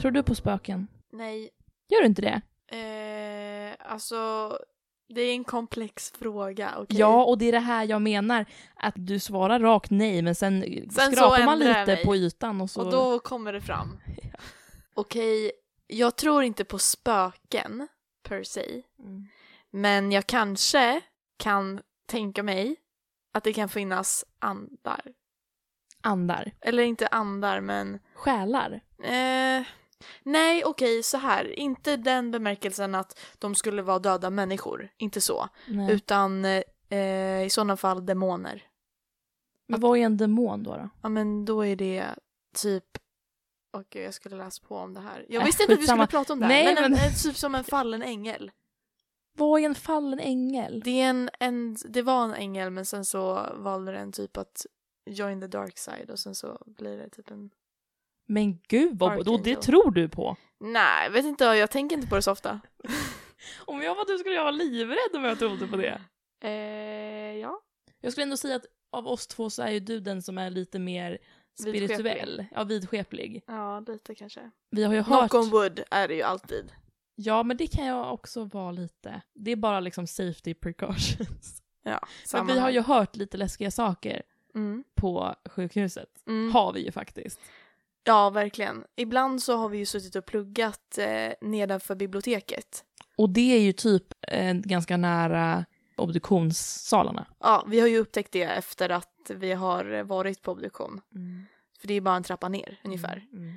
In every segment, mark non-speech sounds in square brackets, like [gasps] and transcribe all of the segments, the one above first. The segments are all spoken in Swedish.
Tror du på spöken? Nej. Gör du inte det? Eh, alltså, det är en komplex fråga. okej? Ja, och det är det här jag menar. Att du svarar rakt nej, men sen, så skrapar man lite mig. på ytan och så... Och då kommer det fram. [laughs] Okej, jag tror inte på spöken per se. Mm. Men jag kanske kan tänka mig att det kan finnas andar. Andar. Eller inte andar, men... Själar. Eh, nej, okej, så här. Inte den bemärkelsen att de skulle vara döda människor. Inte så. Nej. Utan eh, i sådana fall demoner. Men vad är en demon då? då? Ja, men då är det typ... Åh gud, jag skulle läsa på om det här. Jag Äh, visste inte att vi skulle prata om det här. Nej, men, En, men- en, typ som en fallen ängel. Vad är en fallen ängel? Det, är en, en, det var en ängel men sen så valde den typ att join the dark side och sen så blir det typ en... Men gud, vad, då, det Archangel. tror du på? Nej, jag vet inte, jag tänker inte på det så ofta. [laughs] Om jag var du skulle jag vara livrädd om jag trodde på det. Eh, ja. Jag skulle ändå säga att av oss två så är ju du den som är lite mer Vidskeplig. spirituell. Ja, vidskeplig. Ja, lite kanske. Vi har ju hört... Knock on wood är det ju alltid. Ja, men det kan jag också vara lite. Det är bara liksom safety precautions. [laughs] Ja, Men vi har ju hört lite läskiga saker Mm. på sjukhuset. Mm. Har vi ju faktiskt. Ja, verkligen. Ibland så har vi ju suttit och pluggat eh, nedanför biblioteket. Och det är ju typ eh, ganska nära obduktionssalarna. Ja, vi har ju upptäckt det efter att vi har varit på obduktion. För det är bara en trappa ner ungefär. Mm.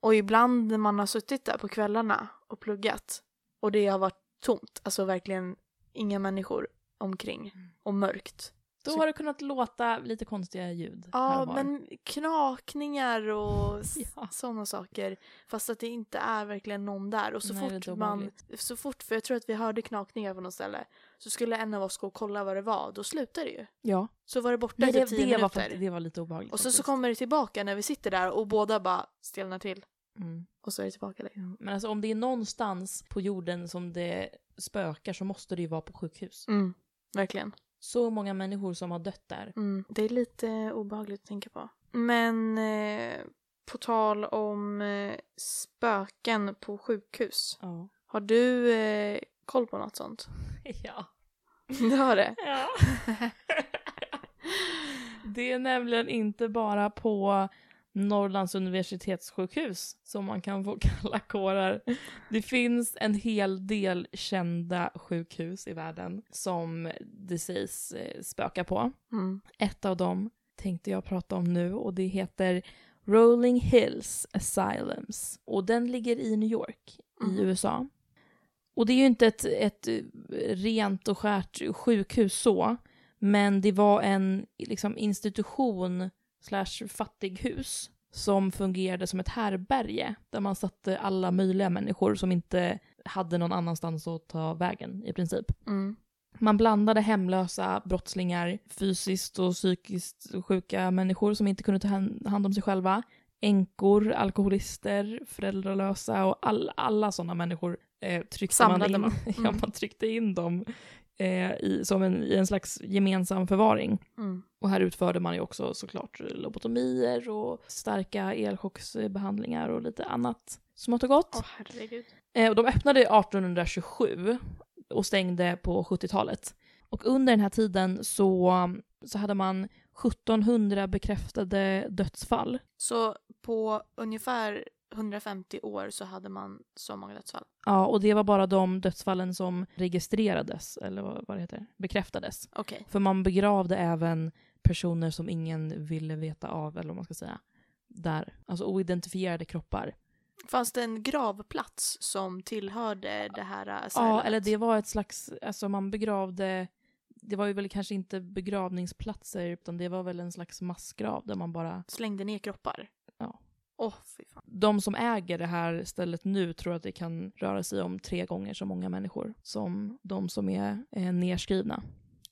Och ibland när man har suttit där på kvällarna och pluggat och det har varit tomt, alltså verkligen inga människor omkring och mörkt. Då Så- har det kunnat låta lite konstiga ljud. Ja, var. men knakningar och [laughs] Ja. sådana saker. Fast att det inte är verkligen någon där. Och så Nej, fort man, så fort, för jag tror att vi hörde knakningar på något ställe, så skulle en av oss gå och kolla vad det var, då slutar det ju. Ja. Så var det borta Nej, efter det, tio det, var minuter. faktiskt, det var lite obehagligt. och så, så kommer det tillbaka när vi sitter där och båda bara stelnar till. Mm. Och så är det tillbaka. Liksom. Men alltså om det är någonstans på jorden som det spökar så måste det ju vara på sjukhus. Mm, verkligen. Så många människor som har dött där. Mm, det är lite obehagligt att tänka på. Men eh, på tal om eh, spöken på sjukhus. Ja. Har du eh, koll på något sånt? [laughs] ja. Du har det? [laughs] Ja. [laughs] det är nämligen inte bara på Norrlands universitetssjukhus som man kan få [laughs] kalla kårar. Det finns en hel del kända sjukhus i världen som det sägs eh, spöka på. Mm. Ett av dem tänkte jag prata om nu och det heter Rolling Hills Asylums. Och den ligger i New York Mhm. i USA. Och det är ju inte ett, ett eh, rent och skärt sjukhus så, men det var en liksom, institution slash fattighus som fungerade som ett härberge där man satte alla möjliga människor som inte hade någon annanstans att ta vägen i princip. Mm. Man blandade hemlösa brottslingar, fysiskt och psykiskt sjuka människor som inte kunde ta hand om sig själva, änkor, alkoholister, föräldralösa och all, alla sådana människor eh, tryckte man Samlade in. man. [laughs] ja, Mm. man tryckte in dem eh, i, som en, i en slags gemensam förvaring. Mm. Och här utförde man ju också såklart lobotomier och starka elchocksbehandlingar och lite annat smått och gott. Åh herregud. Eh, och de öppnade 1827 och stängde på 70-talet. Och under den här tiden så, så hade man 1700 bekräftade dödsfall. Så på ungefär 150 år så hade man så många dödsfall. Ja, och det var bara de dödsfallen som registrerades, eller vad, det heter, bekräftades. Okej. För man begravde även personer som ingen ville veta av, eller vad man ska säga. Där. Alltså oidentifierade kroppar. Fanns det en gravplats som tillhörde det här Ja, asylet? eller det var ett slags, alltså man begravde, det var ju väl kanske inte begravningsplatser utan det var väl en slags massgrav där man bara, Slängde ner kroppar? Fan. de som äger det här stället nu tror att det kan röra sig om tre gånger så många människor som de som är eh, nedskrivna.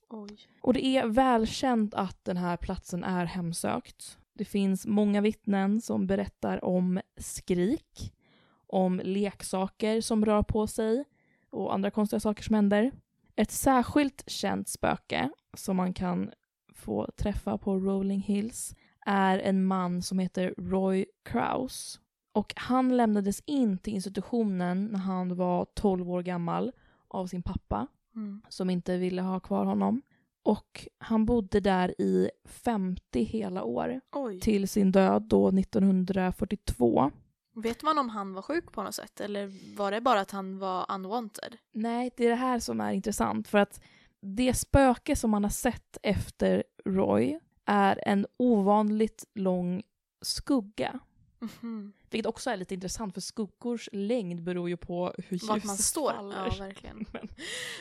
Oj. Och det är välkänt att den här platsen är hemsökt. Det finns många vittnen som berättar om skrik, om leksaker som rör på sig och andra konstiga saker som händer. Ett särskilt känt spöke som man kan få träffa på Rolling Hills är en man som heter Roy Kraus. Och han lämnades in till institutionen när han var 12 år gammal av sin pappa Mm. som inte ville ha kvar honom. Och han bodde där i 50 hela år Oj. till sin död då 1942. Vet man om han var sjuk på något sätt eller var det bara att han var unwanted? Nej, det är det här som är intressant för att det spöke som man har sett efter Roy är en ovanligt lång skugga. Mhm. Vilket också är lite intressant för skuggors längd beror ju på hur Vart man ljuset står. faller. Ja, verkligen. [laughs] Men,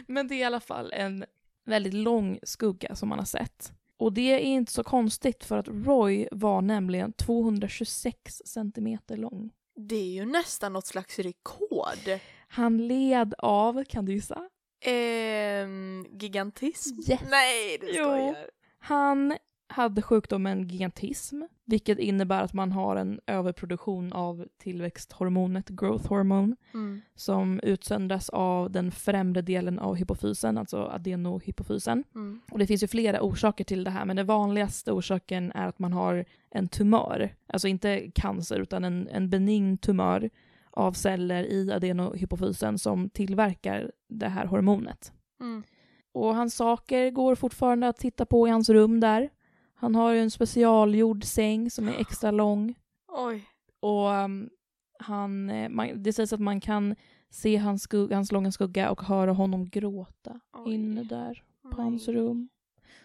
men det är i alla fall en väldigt lång skugga som man har sett. Och det är inte så konstigt för att Roy var nämligen 226 centimeter lång. Det är ju nästan något slags rekord. Han led av, kan du gissa? Ehm, gigantism? Yes. Nej, du Jo. skojar. Han hade sjukdomen gigantism, vilket innebär att man har en överproduktion av tillväxthormonet growth hormone Mm. som utsöndras av den främre delen av hypofysen, alltså adenohypofysen. Mm. Och det finns ju flera orsaker till det här, men den vanligaste orsaken är att man har en tumör, alltså inte cancer utan en, en benign tumör av celler i adenohypofysen som tillverkar det här hormonet. Mm. Och hans saker går fortfarande att titta på i hans rum där. Han har ju en specialgjord säng som är extra lång. Oj. Och um, han, eh, man, det sägs att man kan se hans, skugg, hans långa skugga och höra honom gråta Oj. inne där på Nej. hans rum.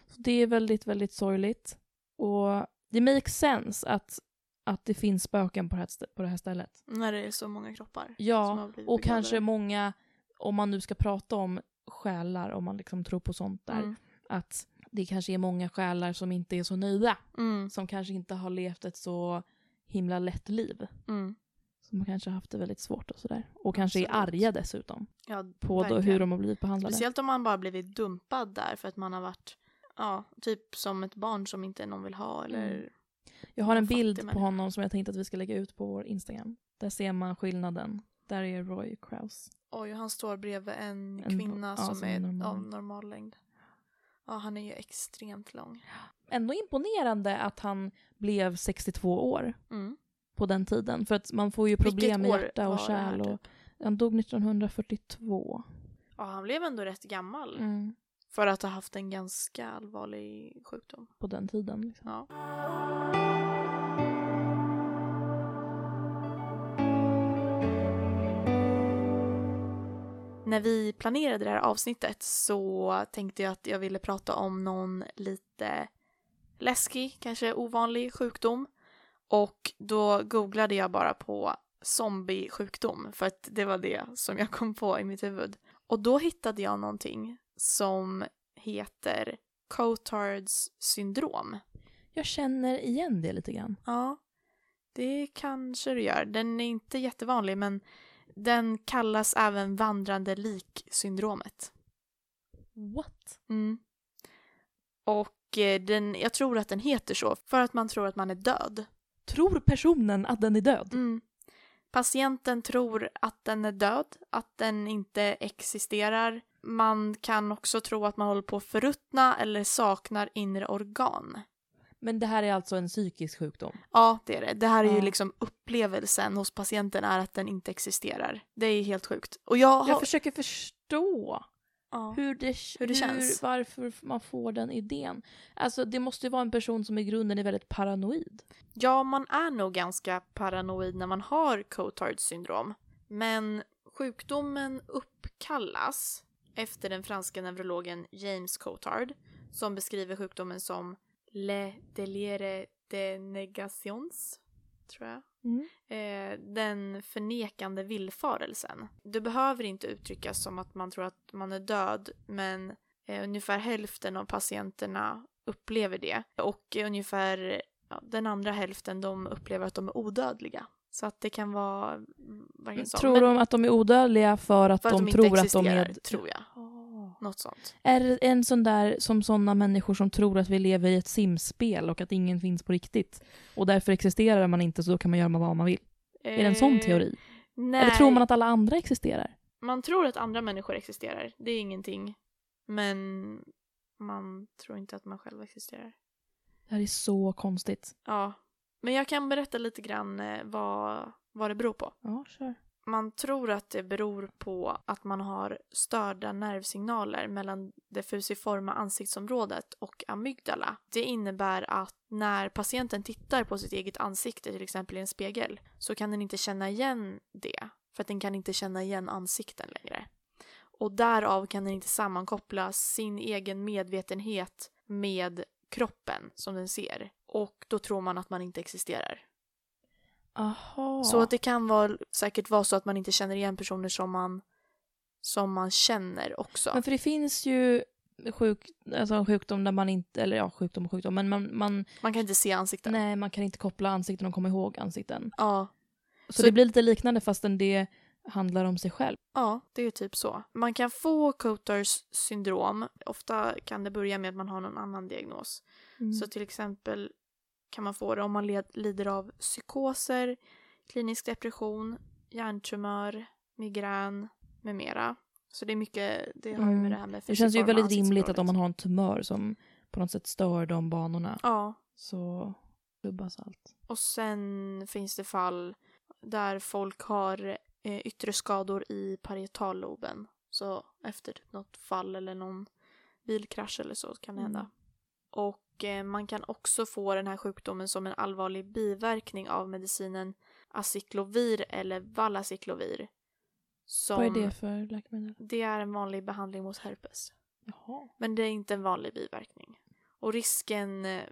Så det är väldigt, väldigt sorgligt. Och det makes sense att, att det finns spöken på det, här, på det här stället. När det är så många kroppar. Ja, och kanske många, om man nu ska prata om själar, om man liksom tror på sånt där, Mm. att det kanske är många själar som inte är så nöjda. Mm. Som kanske inte har levt ett så himla lätt liv. Mm. Som kanske har haft det väldigt svårt och sådär. Och kanske är Absolut. arga dessutom. Ja, På då hur de har blivit behandlade. Speciellt om man bara blivit dumpad där för att man har varit, ja, typ som ett barn som inte någon vill ha eller Mm. Jag har en bild på honom som jag tänkte att vi ska lägga ut på vår Instagram. Där ser man skillnaden. Där är Roy Kraus. oj, han står bredvid en, En- kvinna ja, som, som är är normal. av normal längd. Ja, han är ju extremt lång. Ändå imponerande att han blev 62 år Mm. på den tiden. För att man får ju problem med hjärta och kärl. Och, typ? han dog 1942. Ja, han blev ändå rätt gammal Mm. för att ha haft en ganska allvarlig sjukdom. På den tiden. Liksom. Ja. När vi planerade det här avsnittet så tänkte jag att jag ville prata om någon lite läskig, kanske ovanlig sjukdom. Och då googlade jag bara på zombiesjukdom för att det var det som jag kom på i mitt huvud. Och då hittade jag någonting som heter Cotards syndrom. Jag känner igen det lite grann. Ja, det kanske du gör. Den är inte jättevanlig men den kallas även vandrande lik-syndromet. What? Mm. Och eh, den, jag tror att den heter så för att man tror att man är död. Tror personen att den är död? Mm. Patienten tror att den är död, att den inte existerar. Man kan också tro att man håller på att förruttna eller saknar inre organ. Men det här är alltså en psykisk sjukdom? Ja, det är det. Det här är ju liksom upplevelsen hos patienten är att den inte existerar. Det är helt sjukt. Och jag har... Jag försöker förstå ja. hur det, Hur det känns. Varför man får den idén. Alltså det måste ju vara en person som i grunden är väldigt paranoid. ja, man är nog ganska paranoid när man har Cotards syndrom. Men sjukdomen uppkallas efter den franska neurologen James Cotard som beskriver sjukdomen som Le délire de negations, tror jag. Mm. eh, den förnekande villfarelsen. Det behöver inte uttryckas som att man tror att man är död, men eh, ungefär hälften av patienterna upplever det. Och eh, ungefär ja, den andra hälften de upplever att de är odödliga. Så att det kan vara mm. Tror Men de att de är odödliga för att, för att de, de, tror att de är... tror jag. Något sånt. Är en sån där som sådana människor som tror att vi lever i ett simspel och att ingen finns på riktigt? Och därför existerar man inte så då kan man göra vad man vill. Är det en sån Eh, teori? Nej. Eller tror man att alla andra existerar? man tror att andra människor existerar. Det är ingenting. Men man tror inte att man själv existerar. Det här är så konstigt. Ja, Men jag kan berätta lite grann eh, vad, vad det beror på. Ja, kör. Man tror att det beror på att man har störda nervsignaler mellan det fusiforma ansiktsområdet och amygdala. Det innebär att när patienten tittar på sitt eget ansikte, till exempel i en spegel, så kan den inte känna igen det. För att den kan inte känna igen ansikten längre. Och därav kan den inte sammankoppla sin egen medvetenhet med kroppen som den ser. Och då tror man att man inte existerar. Aha. Så att det kan vara, säkert vara så att man inte känner igen personer som man, som man känner också. Men för det finns ju sjuk, alltså en sjukdom där man inte, eller ja sjukdom och sjukdom, men man, man, Man kan inte se ansikten. nej, man kan inte koppla ansikten och komma ihåg ansikten. Ja, Så, Så- det blir lite liknande fastän det handlar om sig själv. ja, det är typ så. Man kan få Cotars syndrom. Ofta kan det börja med att man har någon annan diagnos. Mm. Så till exempel kan man få det om man led, lider av psykoser, klinisk depression, hjärntumör, migrän med mera. Så det är mycket, det har ju Mm. med det här med det känns ju väldigt rimligt att om man har en tumör som på något sätt stör de banorna Ja, så rubbas allt. och sen finns det fall där folk har eh, yttre skador i parietalloben. Så efter något fall eller någon bilkrasch eller så kan det hända. Mm. Och man kan också få den här sjukdomen som en allvarlig biverkning av medicinen acyklovir eller valacyklovir. Som, Vad är det för läkemedel? Det är en vanlig behandling mot herpes. Jaha. Men det är inte en vanlig biverkning. Och risken eh,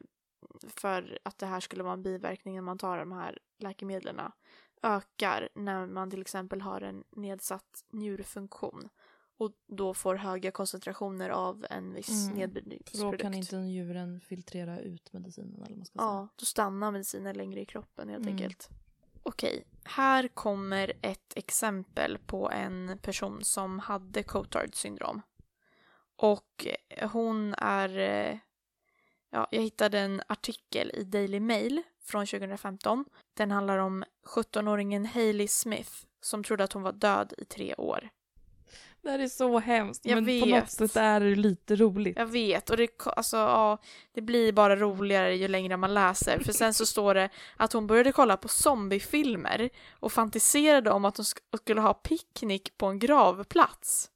för att det här skulle vara en biverkning när man tar de här läkemedlen ökar när man till exempel har en nedsatt njurfunktion och då får höga koncentrationer av en viss Mm. Nedbrytningsprodukt. då kan inte njuren filtrera ut medicinen eller man ska säga. Ja, då stannar medicinen längre i kroppen helt Mm. enkelt. Okej, här kommer ett exempel på en person som hade Cotard syndrom. Och eh, hon är... eh, Ja, jag hittade en artikel i Daily Mail från 2015. Den handlar om 17-åringen Hailey Smith som trodde att hon var död i tre år. Det här är så hemskt Jag men på vet. något sätt är det lite roligt. Jag vet, och det, alltså, ja, det blir bara roligare ju längre man läser. För sen så [laughs] står det att hon började kolla på zombiefilmer och fantiserade om att hon sk- skulle ha picknick på en gravplats.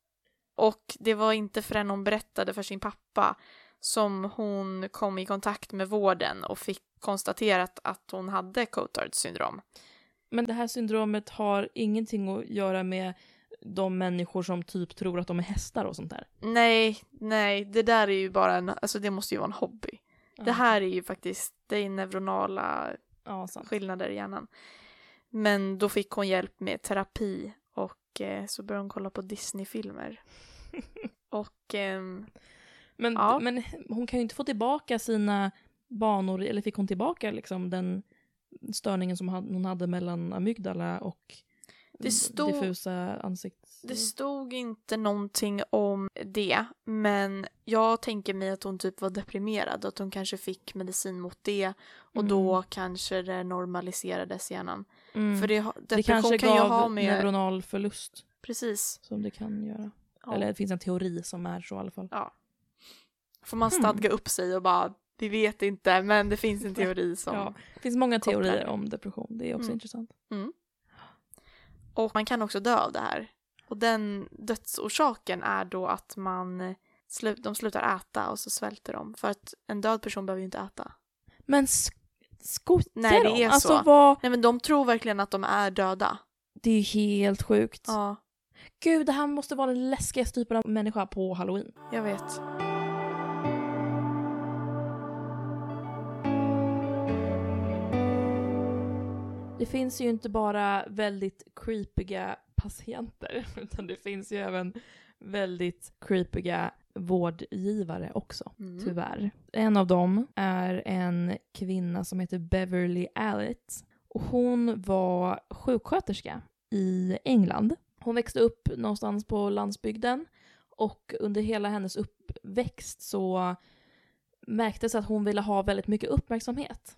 Och det var inte förrän hon berättade för sin pappa som hon kom i kontakt med vården och fick konstaterat att hon hade Cotards syndrom. Men det här syndromet har ingenting att göra med de människor som typ tror att de är hästar och sånt där. Nej, nej, det där är ju bara en, alltså det måste ju vara en hobby. Det här är ju faktiskt, det är neuronala Ja, skillnader i hjärnan. Men då fick hon hjälp med terapi och eh, så började hon kolla på Disney-filmer. [laughs] och ehm, Men, Ja. men hon kan ju inte få tillbaka sina banor, eller fick hon tillbaka liksom den störningen som hon hade mellan amygdala och Det stod- diffusa ansikts... det stod inte någonting om det. Men jag tänker mig att hon typ var deprimerad. Att hon kanske fick medicin mot det. Och Mm. då kanske det normaliserades i hjärnan. Mm. För det, det kanske kan ju gav ha med... neuronal förlust Precis. som det kan göra. Ja. Eller det finns en teori som är så i alla fall. Ja. Får man Hmm. stadga upp sig och bara, vi vet inte, men det finns en [laughs] teori som... Ja, det finns många kopplar. teorier om depression, det är också Mm. Och man kan också dö av det här. Och den dödsorsaken är då att man slu- de slutar äta och så svälter de. För att en död person behöver ju inte äta. Men sk- skojar Nej, det de? är alltså, så. Vad, Nej men de tror verkligen att de är döda. det är ju helt sjukt. Ja, Gud, det här måste vara den läskigaste typen av människa på halloween. jag vet. Det finns ju inte bara väldigt creepiga patienter, [laughs] utan det finns ju även väldigt creepiga vårdgivare också, Mm. tyvärr. En av dem är en kvinna som heter Beverly Allett. Och hon var sjuksköterska i England. Hon växte upp någonstans på landsbygden och under hela hennes uppväxt så märktes att hon ville ha väldigt mycket uppmärksamhet.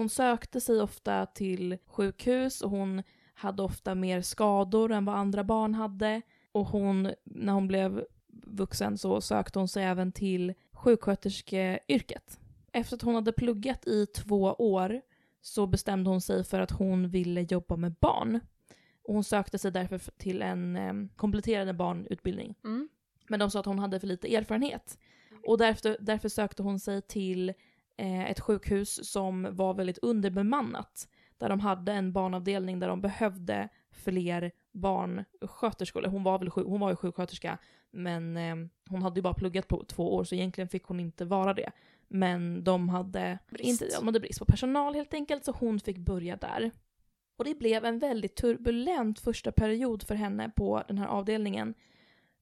Hon sökte sig ofta till sjukhus och hon hade ofta mer skador än vad andra barn hade. Och hon, när hon blev vuxen så sökte hon sig även till sjuksköterskeyrket. Efter att hon hade pluggat i två år så bestämde hon sig för att hon ville jobba med barn. Och hon sökte sig därför till en eh, kompletterande barnutbildning. Mm. Men de sa att hon hade för lite erfarenhet. Och därför, därför sökte hon sig till eh, ett sjukhus som var väldigt underbemannat. Där de hade en barnavdelning där de behövde fler barnsköterskor. Hon var, väl, sjuk- hon var ju sjuksköterska, men eh, hon hade ju bara pluggat på två år så egentligen fick hon inte vara det. Men de hade, Brist. inte, de hade brist på personal helt enkelt så hon fick börja där. Och det blev en väldigt turbulent första period för henne på den här avdelningen.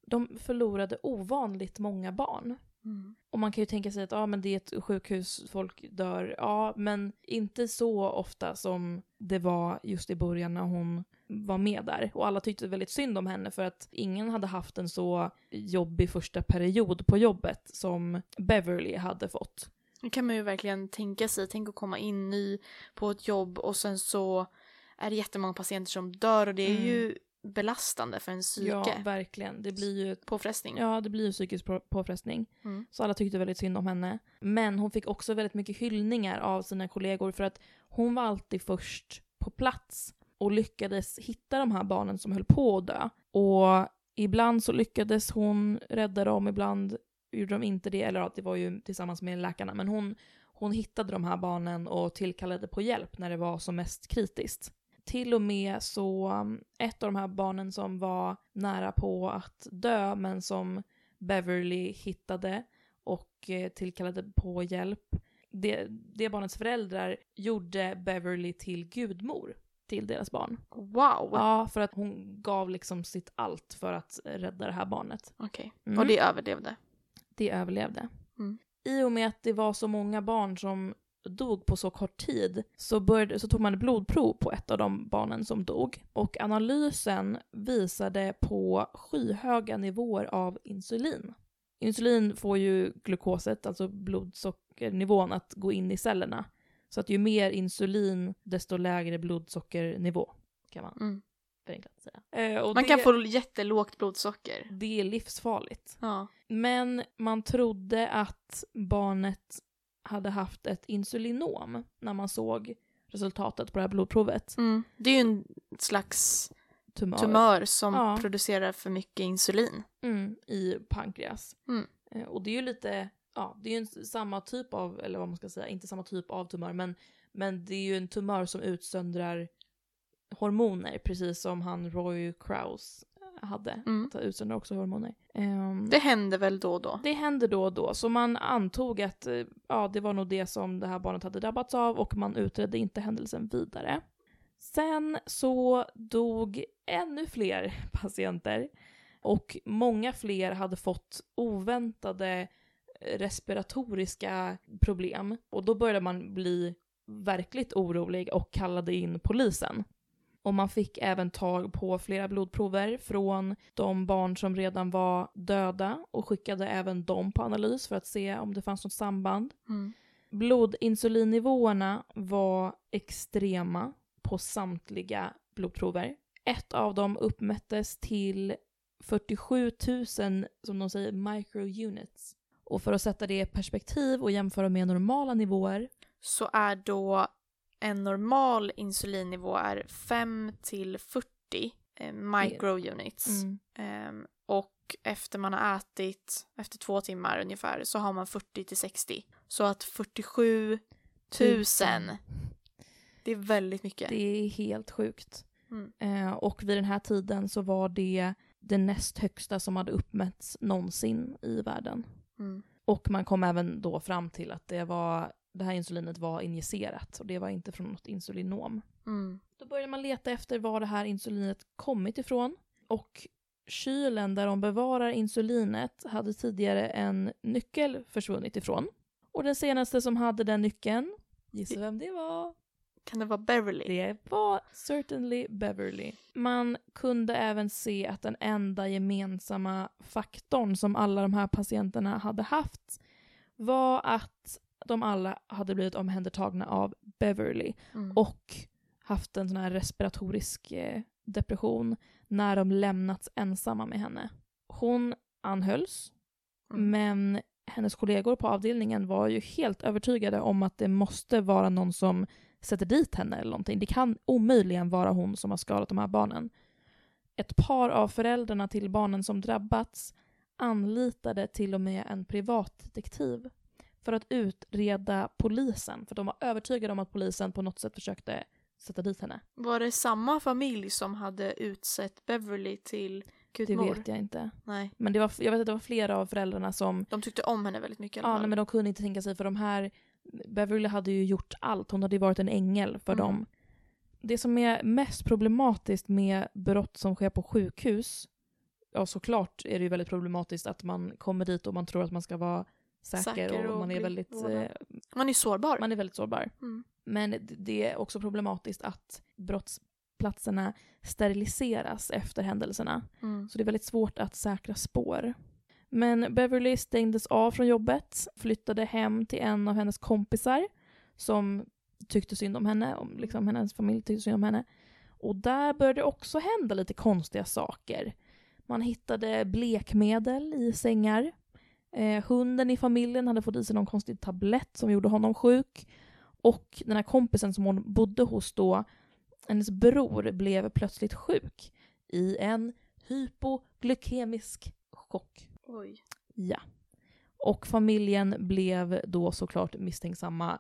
De förlorade ovanligt många barn. Mm. Och man kan ju tänka sig att ja, men det är ett sjukhus, folk dör. Ja, men inte så ofta som det var just i början när hon var med där. Och alla tyckte väldigt synd om henne för att ingen hade haft en så jobbig första period på jobbet som Beverly hade fått. Det kan man ju verkligen tänka sig. Tänk att komma in ny på ett jobb och sen så är det jättemånga patienter som dör och det är Mm. ju belastande för en psyke. Ja, verkligen. Det blir ju Påfrestning. Ja, det blir ju psykisk på- påfrestning. Mm. Så alla tyckte väldigt synd om henne. Men hon fick också väldigt mycket hyllningar av sina kollegor för att hon var alltid först på plats och lyckades hitta de här barnen som höll på att dö. Och ibland så lyckades hon rädda dem, ibland gjorde de inte det. Eller ja, det var ju tillsammans med läkarna. Men hon, hon hittade de här barnen och tillkallade på hjälp när det var som mest kritiskt. Till och med så, um, ett av de här barnen som var nära på att dö men som Beverly hittade och eh, tillkallade på hjälp. Det, det barnets föräldrar gjorde Beverly till gudmor till deras barn. Wow! Ja, för att hon gav liksom sitt allt för att rädda det här barnet. Okej. Mm. Och det överlevde. Det överlevde. Mm. I och med att det var så många barn som dog på så kort tid så, började, så tog man ett blodprov på ett av de barnen som dog. Och analysen visade på skyhöga nivåer av insulin. Insulin får ju glukoset, alltså blodsockernivån, att gå in i cellerna. Så att ju mer insulin, desto lägre blodsockernivå. Kan man Mm. förenklat säga. Eh, Man det, kan få jättelågt blodsocker. Det är livsfarligt. Ja. Men man trodde att barnet hade haft ett insulinom när man såg resultatet på det här blodprovet. Mm. Det är ju en slags Tumör. tumör som Ja. producerar för mycket insulin. Mm, I pankreas. Mm. Eh, Och det är ju lite, ja, det är ju en, samma typ av, eller vad man ska säga, inte samma typ av tumör, men, men det är ju en tumör som utsöndrar hormoner, precis som han Roy Krause hade. Mm. Att utsöndrar också hormoner. Ehm, Det händer väl då och då. Det händer då och då, så man antog att eh, ja, det var nog det som det här barnet hade drabbats av och man utredde inte händelsen vidare. Sen så dog ännu fler [laughs] patienter och många fler hade fått oväntade eh, respiratoriska problem. Och då började man bli verkligt orolig och kallade in polisen. Och man fick även tag på flera blodprover från de barn som redan var döda och skickade även dem på analys för att se om det fanns något samband. Mm. Blodinsulinnivåerna var extrema på samtliga blodprover. Ett av dem uppmättes till 47 000, som de säger, microunits. Och för att sätta det i perspektiv och jämföra med normala nivåer Så är då en normal insulinnivå är 5 till 40 eh, microunits. mm, Ehm, och efter man har ätit, efter två timmar ungefär, så har man 40 till 60. Så att 47 000, det är väldigt mycket. Det är helt sjukt. Mm. Eh, och vid den här tiden så var det det näst högsta som hade uppmätts någonsin i världen. Mm. Och man kom även då fram till att det, var, det här insulinet var injicerat och det var inte från något insulinom. Mm. Då började man leta efter var det här insulinet kommit ifrån. Och kylen där de bevarar insulinet hade tidigare en nyckel försvunnit ifrån. Och den senaste som hade den nyckeln, gissa vem det var? Kan det vara Beverly? Det var certainly Beverly. Man kunde även se att den enda gemensamma faktorn som alla de här patienterna hade haft var att de alla hade blivit omhändertagna av Beverly Mm. och haft en sån här respiratorisk eh, depression när de lämnats ensamma med henne. Hon anhölls, Mm. men hennes kollegor på avdelningen var ju helt övertygade om att det måste vara någon som sätter dit henne eller någonting. Det kan omöjligen vara hon som har skadat de här barnen. Ett par av föräldrarna till barnen som drabbats anlitade till och med en privatdetektiv för att utreda polisen. För de var övertygade om att polisen på något sätt försökte sätta dit henne. Var det samma familj som hade utsett Beverly till Det gudmor? vet jag inte. Nej. Men det var, jag vet att det var flera av föräldrarna som De tyckte om henne väldigt mycket Ja, nej, men de kunde inte tänka sig för de här Beverly hade ju gjort allt. Hon hade ju varit en ängel för Mm. dem. Det som är mest problematiskt med brott som sker på sjukhus, ja såklart är det ju väldigt problematiskt att man kommer dit och man tror att man ska vara säker, Säker och, och man är väldigt, eh, Man är sårbar. man är väldigt sårbar. Mm. Men det är också problematiskt att brottsplatserna steriliseras efter händelserna. Mm. Så det är väldigt svårt att säkra spår. Men Beverly stängdes av från jobbet, flyttade hem till en av hennes kompisar som tyckte synd om henne, om liksom hennes familj tyckte synd om henne. Och där började också hända lite konstiga saker. Man hittade blekmedel i sängar. Eh, hunden i familjen hade fått i sig någon konstig tablett som gjorde honom sjuk. Och den här kompisen som hon bodde hos då, hennes bror blev plötsligt sjuk i en hypoglykemisk chock. Oj. Ja. Och familjen blev då såklart misstänksamma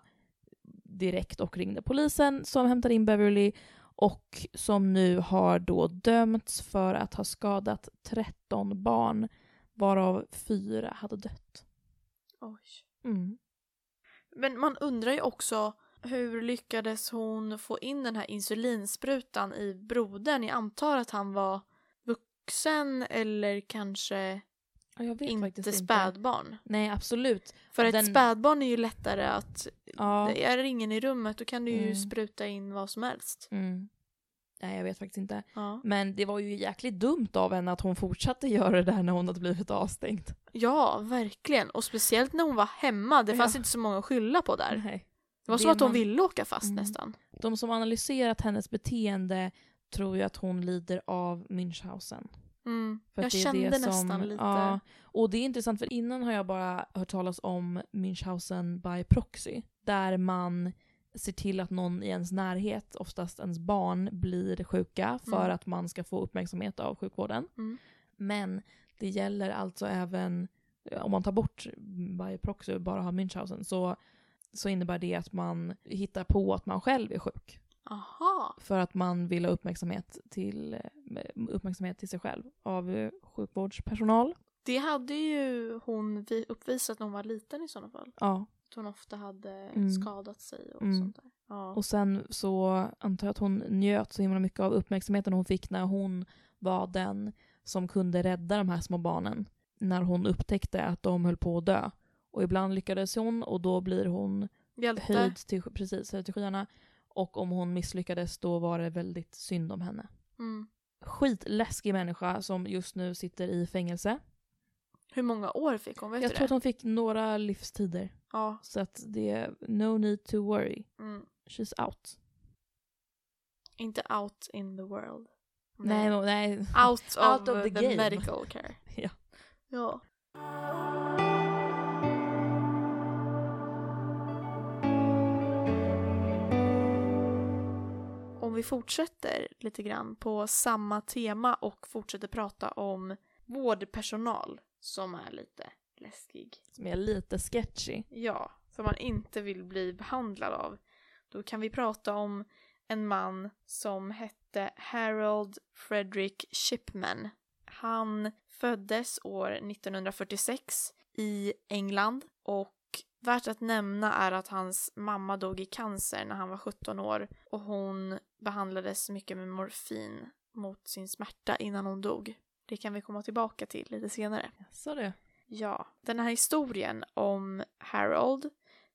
direkt och ringde polisen som hämtade in Beverly och som nu har då dömts för att ha skadat 13 barn varav fyra hade dött. Oj. Mm. Men man undrar ju också hur lyckades hon få in den här insulinsprutan i brodern? Jag antar att han var vuxen eller kanske inte spädbarn. Nej, absolut. För ett Den- spädbarn är ju lättare att... Ja. Är det ingen i rummet då kan du ju Mm. spruta in vad som helst. Mm. Nej, jag vet faktiskt inte. Ja. Men det var ju jäkligt dumt av henne att hon fortsatte [laughs] göra det där när hon hade blivit avstängd. ja, verkligen. Och speciellt när hon var hemma. Det fanns Ja. inte så många att skylla på där. Nej. Det var som att hon man- ville åka fast Mm. nästan. De som analyserat hennes beteende tror ju att hon lider av Münchhausen. Mm. För Jag kände det som- nästan lite... Ja, och det är intressant för innan har jag bara hört talas om Münchhausen by proxy. Där man ser till att någon i ens närhet, oftast ens barn, blir sjuka för Mm. att man ska få uppmärksamhet av sjukvården. Mm. Men det gäller alltså även, om man tar bort by proxy och bara har Münchhausen, så, så innebär det att man hittar på att man själv är sjuk. Aha. För att man vill ha uppmärksamhet till, eh, uppmärksamhet till sig själv av eh, sjukvårdspersonal. Det hade ju hon vi- uppvisat när hon var liten i sådana fall. Ja. Att hon ofta hade Mm. skadat sig och Mm. sånt där. Ja. Och sen så antar jag att hon njöt så himla mycket av uppmärksamheten hon fick när hon var den som kunde rädda de här små barnen. När hon upptäckte att de höll på att dö. Och ibland lyckades hon och då blir hon Hjälte. höjd till, precis, höjd till skyarna. Och om hon misslyckades då var det väldigt synd om henne. Mm. Skitläskig människa som just nu sitter i fängelse. Hur många år fick hon? Vet Jag tror att hon fick några livstider. Ja. Så att det är no need to worry. Mm. She's out. Inte out in the world. Nej, nej. nej. Out [laughs] of, Out of the the, medical care. [laughs] Ja. Ja. Om vi fortsätter lite grann på samma tema och fortsätter prata om vårdpersonal som är lite läskig. Som är lite sketchy. Ja, som man inte vill bli behandlad av. Då kan vi prata om en man som hette Harold Frederick Shipman. Han föddes år 1946 i England och värt att nämna är att hans mamma dog i cancer när han var 17 år och hon behandlades mycket med morfin mot sin smärta innan hon dog. Det kan vi komma tillbaka till lite senare. Så det. Ja, den här historien om Harold,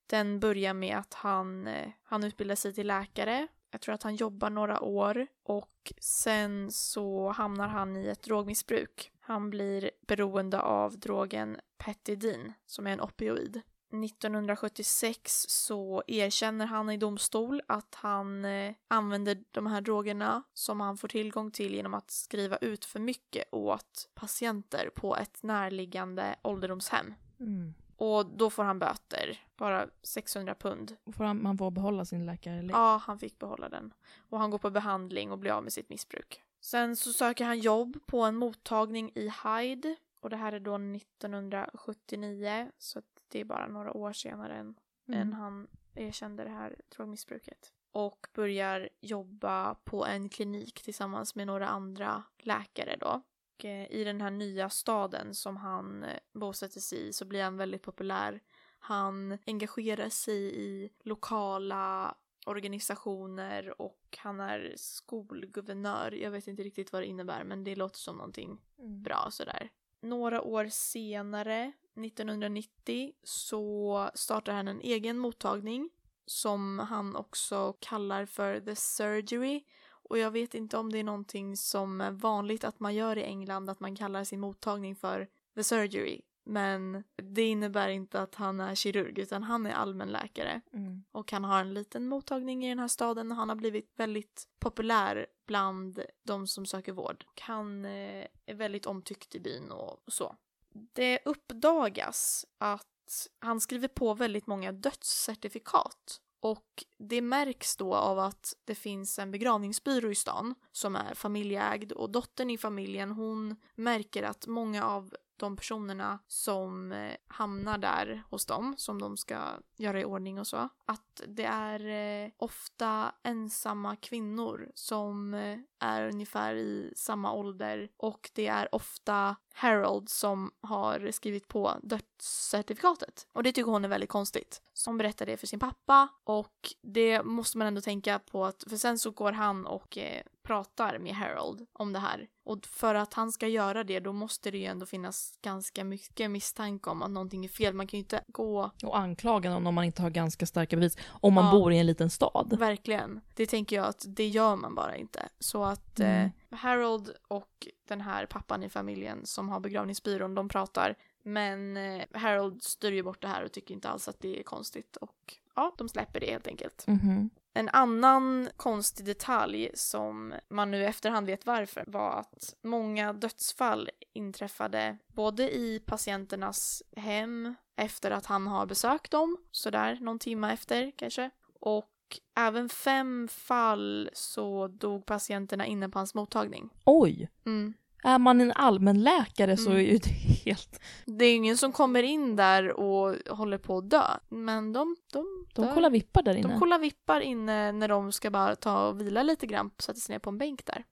den börjar med att han, eh, han utbildar sig till läkare. Jag tror att han jobbar några år och sen så hamnar han i ett drogmissbruk. Han blir beroende av drogen Petidin som är en opioid. 1976 så erkänner han i domstol att han eh, använder de här drogerna som han får tillgång till genom att skriva ut för mycket åt patienter på ett närliggande ålderdomshem. Mm. Och då får han böter, bara 600 pund. Får han- man få behålla sin läkare? Ja, han fick behålla den. Och han går på behandling och blir av med sitt missbruk. Sen så söker han jobb på en mottagning i Hyde. Och det här är då 1979, så det är bara några år senare än, än Mm. han erkände det här drogmissbruket. Och börjar jobba på en klinik tillsammans med några andra läkare då. Och eh, i den här nya staden som han eh, bosätter sig i så blir han väldigt populär. Han engagerar sig i lokala organisationer och han är skolguvernör. Jag vet inte riktigt vad det innebär men det låter som någonting Mm. bra sådär. Några år senare, 1990, så startar han en egen mottagning som han också kallar för The Surgery. Och jag vet inte om det är någonting som är vanligt att man gör i England, att man kallar sin mottagning för The Surgery. Men det innebär inte att han är kirurg, utan han är allmänläkare. Mm. Och han har en liten mottagning i den här staden och han har blivit väldigt populär bland de som söker vård. Och han eh, är väldigt omtyckt i byn och så. Det uppdagas att han skriver på väldigt många dödscertifikat. Och det märks då av att det finns en begravningsbyrå i stan som är familjeägd och dottern i familjen hon märker att många av de personerna som eh, hamnar där hos dem, som de ska göra i ordning och så, att det är eh, ofta ensamma kvinnor som eh, är ungefär i samma ålder och det är ofta Harold som har skrivit på dödscertifikatet. Och det tycker hon är väldigt konstigt. Så hon berättar det för sin pappa och det måste man ändå tänka på att för sen så går han och pratar med Harold om det här. Och för att han ska göra det då måste det ju ändå finnas ganska mycket misstanke om att någonting är fel. Man kan ju inte gå Och anklaga någon om man inte har ganska starka bevis. Om man Ja. bor i en liten stad. Verkligen. Det tänker jag att det gör man bara inte. Så att eh, Mm. Harold och den här pappan i familjen som har begravningsbyrån, de pratar. Men eh, Harold styr ju bort det här och tycker inte alls att det är konstigt. Och ja, de släpper det helt enkelt. Mhm. En annan konstig detalj som man nu efterhand vet varför var att många dödsfall inträffade både i patienternas hem efter att han har besökt dem, sådär någon timme efter kanske. Och även fem fall så dog patienterna inne på hans mottagning. Oj! Mm. Är man en allmänläkare så är Mm. ju det helt... Det är ingen som kommer in där och håller på att dö. Men de, de, De kollar vippar där inne. De kollar vippar inne när de ska bara ta och vila lite grann, sätta sig ner på en bänk där.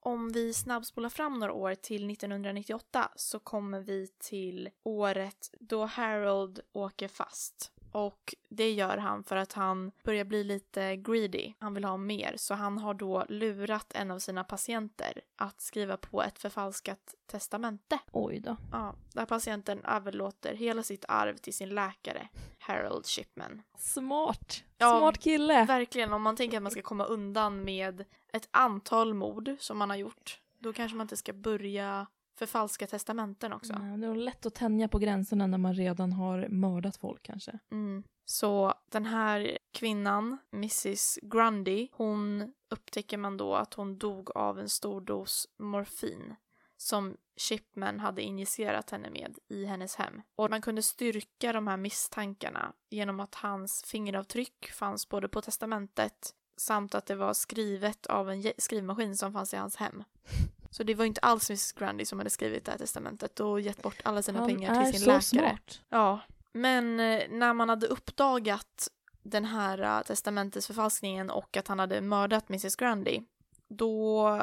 Om vi snabbspolar fram några år till 1998 så kommer vi till året då Harold åker fast. Och det gör han för att han börjar bli lite greedy. Han vill ha mer. Så han har då lurat en av sina patienter att skriva på ett förfalskat testamente. Oj då. Ja, där patienten överlåter hela sitt arv till sin läkare, Harold Shipman. Smart. Ja, Smart kille. Verkligen, om man tänker att man ska komma undan med ett antal mord som man har gjort, då kanske man inte ska börja förfalska testamenten också. Ja, det är lätt att tänja på gränserna när man redan har mördat folk kanske. Mm. Så den här kvinnan, Mrs Grundy, hon upptäcker man då att hon dog av en stor dos morfin som Shipman hade injicerat henne med i hennes hem. Och man kunde styrka de här misstankarna genom att hans fingeravtryck fanns både på testamentet samt att det var skrivet av en skrivmaskin som fanns i hans hem. [laughs] Så det var inte alls Mrs Grundy som hade skrivit det här testamentet och gett bort alla sina Han pengar till sin läkare. smart. Ja, men eh, när man hade uppdagat den här eh, testamentesförfalskningen och att han hade mördat Mrs Grundy, då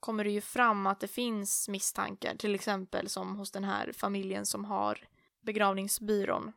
kommer det ju fram att det finns misstankar, till exempel som hos den här familjen som har begravningsbyrån,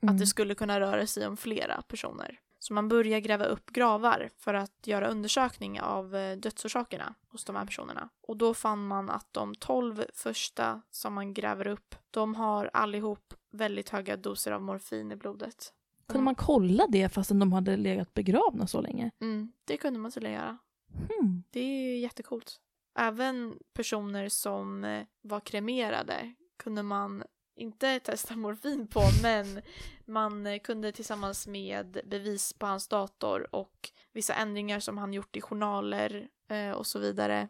Mm. att det skulle kunna röra sig om flera personer. Så man börjar gräva upp gravar för att göra undersökning av eh, dödsorsakerna hos de här personerna. Och då fann man att de tolv första som man gräver upp, de har allihop väldigt höga doser av morfin i blodet. Kunde man kolla det fastän de hade legat begravna så länge? Mm, det kunde man tydligen göra. Hmm. Det är ju jättecoolt. Även personer som eh, var kremerade kunde man inte testa morfin på, [laughs] men man kunde tillsammans med bevis på hans dator och vissa ändringar som han gjort i journaler eh, och så vidare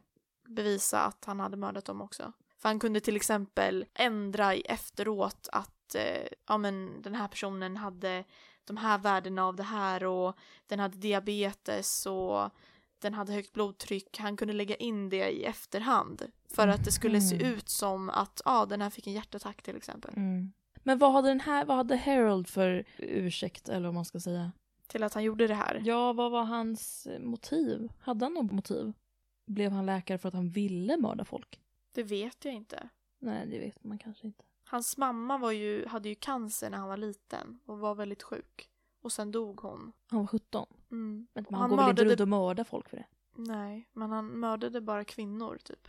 bevisa att han hade mördat dem också. För han kunde till exempel ändra i efteråt att att eh, ja, men den här personen hade de här värdena av det här och den hade diabetes och den hade högt blodtryck. Han kunde lägga in det i efterhand för att det skulle se Mhm. ut som att ja, den här fick en hjärtattack till exempel. Mm. Men vad hade den här, vad hade Harold för ursäkt eller vad man ska säga? Till att han gjorde det här. Ja, vad var hans motiv? Hade han något motiv? Blev han läkare för att han ville mörda folk? Det vet jag inte. Nej, det vet man kanske inte. Hans mamma var ju, hade ju cancer när han var liten och var väldigt sjuk. Och sen dog hon. Han var 17. Mm. Men man han går väl inte mördade- runt och mördar folk för det? Nej, men han mördade bara kvinnor typ.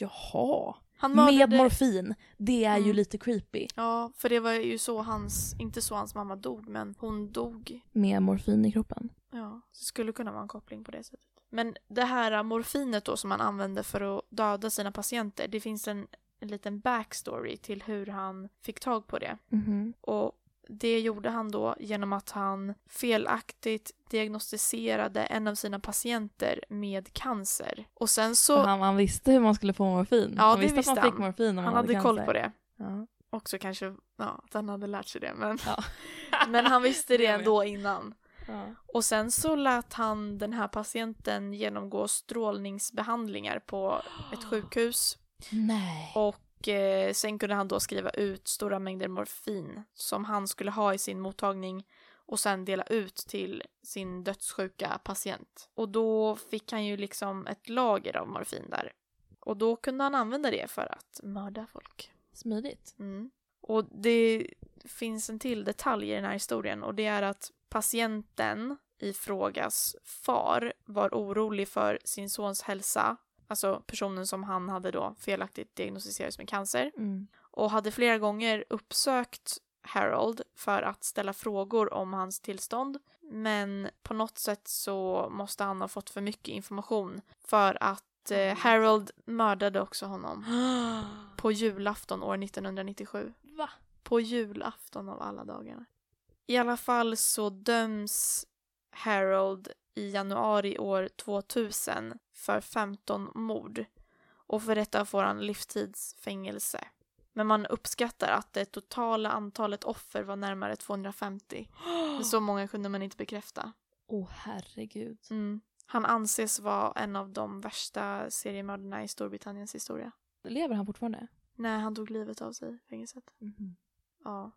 Jaha. Han Med mördade... morfin. Det är ju Mm. lite creepy. Ja, för det var ju så hans, inte så hans mamma dog, men hon dog. Med morfin i kroppen. Ja, det skulle kunna vara en koppling på det sättet. Men det här morfinet då som han använde för att döda sina patienter, det finns en, en liten backstory till hur han fick tag på det. Mhm. Och det gjorde han då genom att han felaktigt diagnostiserade en av sina patienter med cancer. Och sen så, han, han, han visste hur man skulle få morfin. Ja, han det visste att man fick han. morfin om man hade koll cancer. på det. Ja. Också kanske, ja, att han hade lärt sig det, men, Ja. [laughs] men han visste det ändå innan. Ja. Och sen så lät han den här patienten genomgå strålningsbehandlingar på ett sjukhus. Nej. Och sen kunde han då skriva ut stora mängder morfin som han skulle ha i sin mottagning och sen dela ut till sin dödssjuka patient. Och då fick han ju liksom ett lager av morfin där. Och då kunde han använda det för att mörda folk. Smidigt. Mm. Och det finns en till detalj i den här historien och det är att patienten i frågas far var orolig för sin sons hälsa, alltså personen som han hade då felaktigt diagnostiserats med cancer Mm. och hade flera gånger uppsökt Harold för att ställa frågor om hans tillstånd. Men på något sätt så måste han ha fått för mycket information för att eh, Harold mördade också honom [gasps] på julafton år 1997. Va? På julafton av alla dagarna. I alla fall så döms Harold i januari år 2000 för 15 mord. Och för detta får han livstidsfängelse. Men man uppskattar att det totala antalet offer var närmare 250. Men så många kunde man inte bekräfta. Åh oh, herregud. Mm. Han anses vara en av de värsta seriemördarna i Storbritanniens historia. Lever han fortfarande? Nej, han tog livet av sig i fängelset. Mhm. Ja.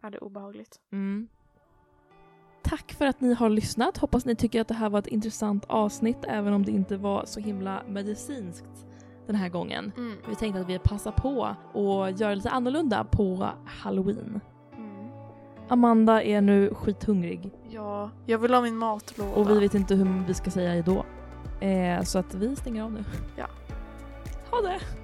Ja, det är obehagligt. Mm. Tack för att ni har lyssnat. Hoppas ni tycker att det här var ett intressant avsnitt även om det inte var så himla medicinskt den här gången. Mm. Vi tänkte att vi passar på och göra lite annorlunda på halloween. Mm. Amanda är nu skithungrig Ja, jag vill ha min matlåda. och vi vet inte hur vi ska säga då. Eh, så att vi stänger av nu. Ja. Ha det!